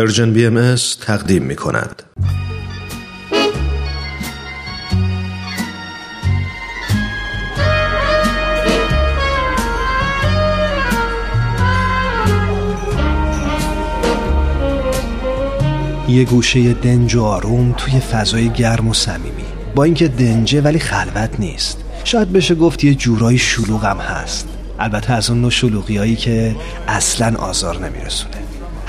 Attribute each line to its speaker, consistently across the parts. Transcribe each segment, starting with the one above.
Speaker 1: Persian BM تقدیم می کند.
Speaker 2: یه گوشه دنج و آروم توی فضای گرم و صمیمی. با اینکه دنجه ولی خلوت نیست. شاید بشه گفت یه جورایی شلوغم هست. البته از اون نوع شلوغی هایی که اصلا آزار نمیرسونه.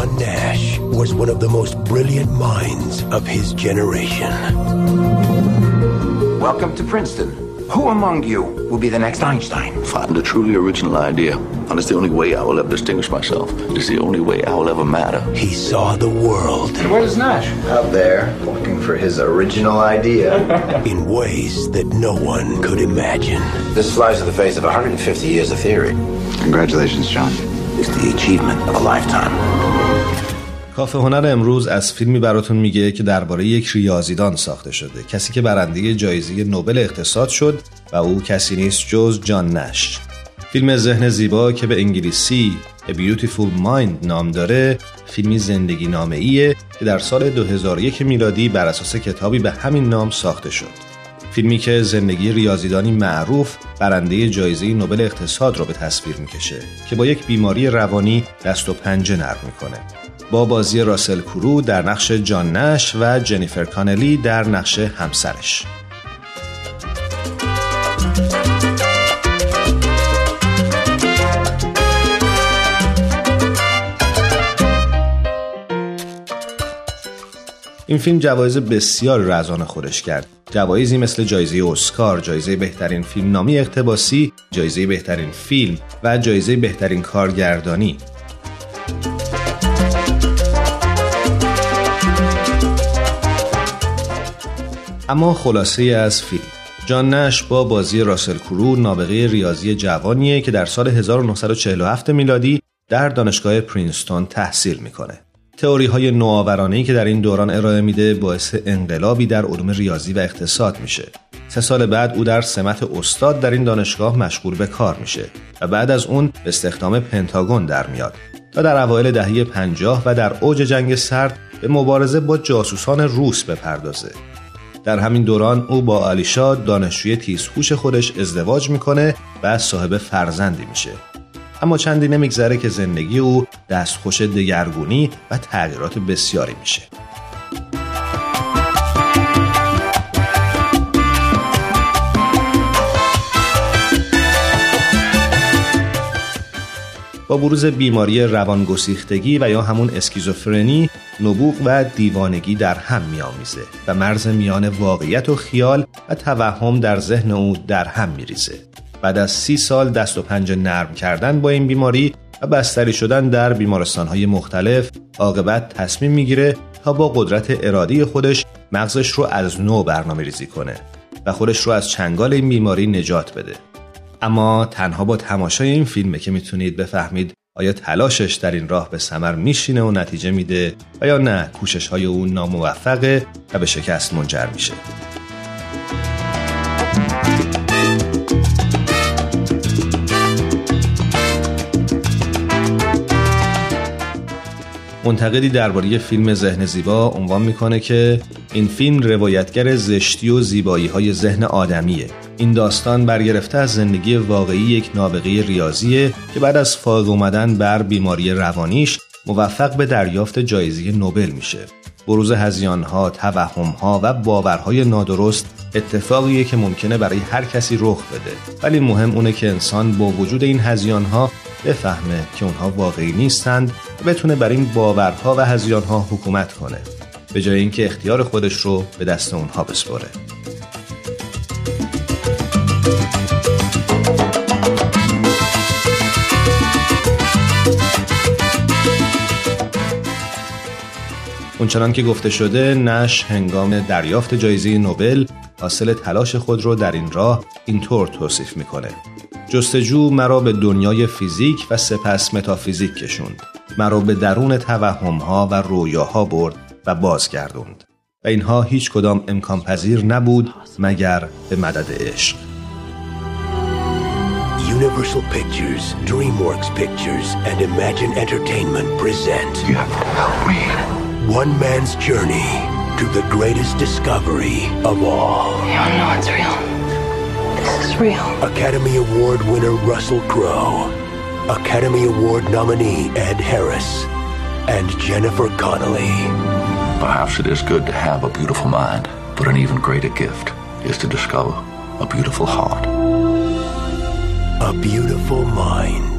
Speaker 3: John Nash was one of the most brilliant minds of his generation.
Speaker 4: Welcome to Princeton. Who among you will be the next Einstein?
Speaker 5: Find a truly original idea, and it's the only way I will ever distinguish myself. It's the only way I will ever matter.
Speaker 3: He saw the world.
Speaker 4: And where's Nash?
Speaker 6: Out there, looking for his original idea.
Speaker 3: in ways that no one could imagine.
Speaker 6: This flies in the face of 150 years of theory.
Speaker 4: Congratulations, John.
Speaker 1: کافه هنر امروز از فیلمی براتون میگه که درباره یک ریاضیدان ساخته شده. کسی که برنده جایزه نوبل اقتصاد شد و او کسی نیست جز جان نش فیلم ذهن زیبا که به انگلیسی A Beautiful Mind نام داره فیلمی زندگی نامه ایه که در سال 2001 میلادی بر اساس کتابی به همین نام ساخته شد. فیلمی که زندگی ریاضیدانی معروف برنده جایزه نوبل اقتصاد رو به تصویر می‌کشه که با یک بیماری روانی دست و پنجه نرم می‌کنه. با بازی راسل کرو در نقش جان نش و جنیفر کانلی در نقش همسرش. این فیلم جوایز بسیار رزان خودش کرد. جوایزی مثل جایزه اسکار، جایزه بهترین فیلم نامی اقتباسی، جایزه بهترین فیلم و جایزه بهترین کارگردانی. اما خلاصه از فیلم. جان نش با بازی راسل کرو نابغه ریاضی جوانیه که در سال 1947 میلادی در دانشگاه پرینستون تحصیل می‌کنه. تئوری های نوآورانه که در این دوران ارائه میده باعث انقلابی در علوم ریاضی و اقتصاد میشه. سه سال بعد او در سمت استاد در این دانشگاه مشغول به کار میشه و بعد از اون به استخدام پنتاگون در میاد تا در اوایل دهه 50 و در اوج جنگ سرد به مبارزه با جاسوسان روس بپردازه. در همین دوران او با آلیشا دانشجوی تیزهوش خودش ازدواج می‌کنه و صاحب فرزندی میشه اما چندی نمیگذره که زندگی او دستخوش دگرگونی و تغییرات بسیاری میشه. با بروز بیماری روانگسیختگی و یا همون اسکیزوفرنی نبوغ و دیوانگی در هم میآمیزه و مرز میان واقعیت و خیال و توهم در ذهن او در هم میریزه. بعد از سی سال دست و پنجه نرم کردن با این بیماری و بستری شدن در بیمارستانهای مختلف عاقبت تصمیم می‌گیره تا با قدرت ارادی خودش مغزش رو از نو برنامه ریزی کنه و خودش رو از چنگال این بیماری نجات بده. اما تنها با تماشای این فیلمه که می‌تونید بفهمید آیا تلاشش در این راه به ثمر میشینه و نتیجه میده و یا نه کوشش های او ناموفقه و به شکست منجر میشه. منتقدی درباره فیلم ذهن زیبا عنوان می‌کنه که این فیلم روایتگر زشتی و زیبایی های ذهن آدمیه. این داستان برگرفته از زندگی واقعی یک نابغه ریاضیه که بعد از فاق اومدن بر بیماری روانیش موفق به دریافت جایزه نوبل میشه. بروز هزیانها، توهمها و باورهای نادرست اتفاقیه که ممکنه برای هر کسی رخ بده. ولی مهم اونه که انسان با وجود این هزیانها بفهمه که اونها واقعی نیستند و بتونه بر این باورها و هزیانها حکومت کنه. به جای اینکه اختیار خودش رو به دست اونها بسپره. اونچنان که گفته شده نش هنگام دریافت جایزه نوبل حاصل تلاش خود رو در این راه اینطور توصیف می‌کنه. جستجو مرا به دنیای فیزیک و سپس متافیزیک کشوند مرا به درون توهمها و رویاها برد و بازگردوند و اینها هیچ کدام امکان پذیر نبود مگر به مدد عشق
Speaker 3: Universal Pictures, DreamWorks Pictures, and Imagine Entertainment present
Speaker 5: You have to help me.
Speaker 3: one man's journey to the greatest discovery of all.
Speaker 7: The unknown's real. This is real.
Speaker 3: Academy Award winner Russell Crowe, Academy Award nominee Ed Harris, and Jennifer Connelly.
Speaker 5: Perhaps it is good to have a beautiful mind, but an even greater gift is to discover a beautiful heart.
Speaker 3: A beautiful mind.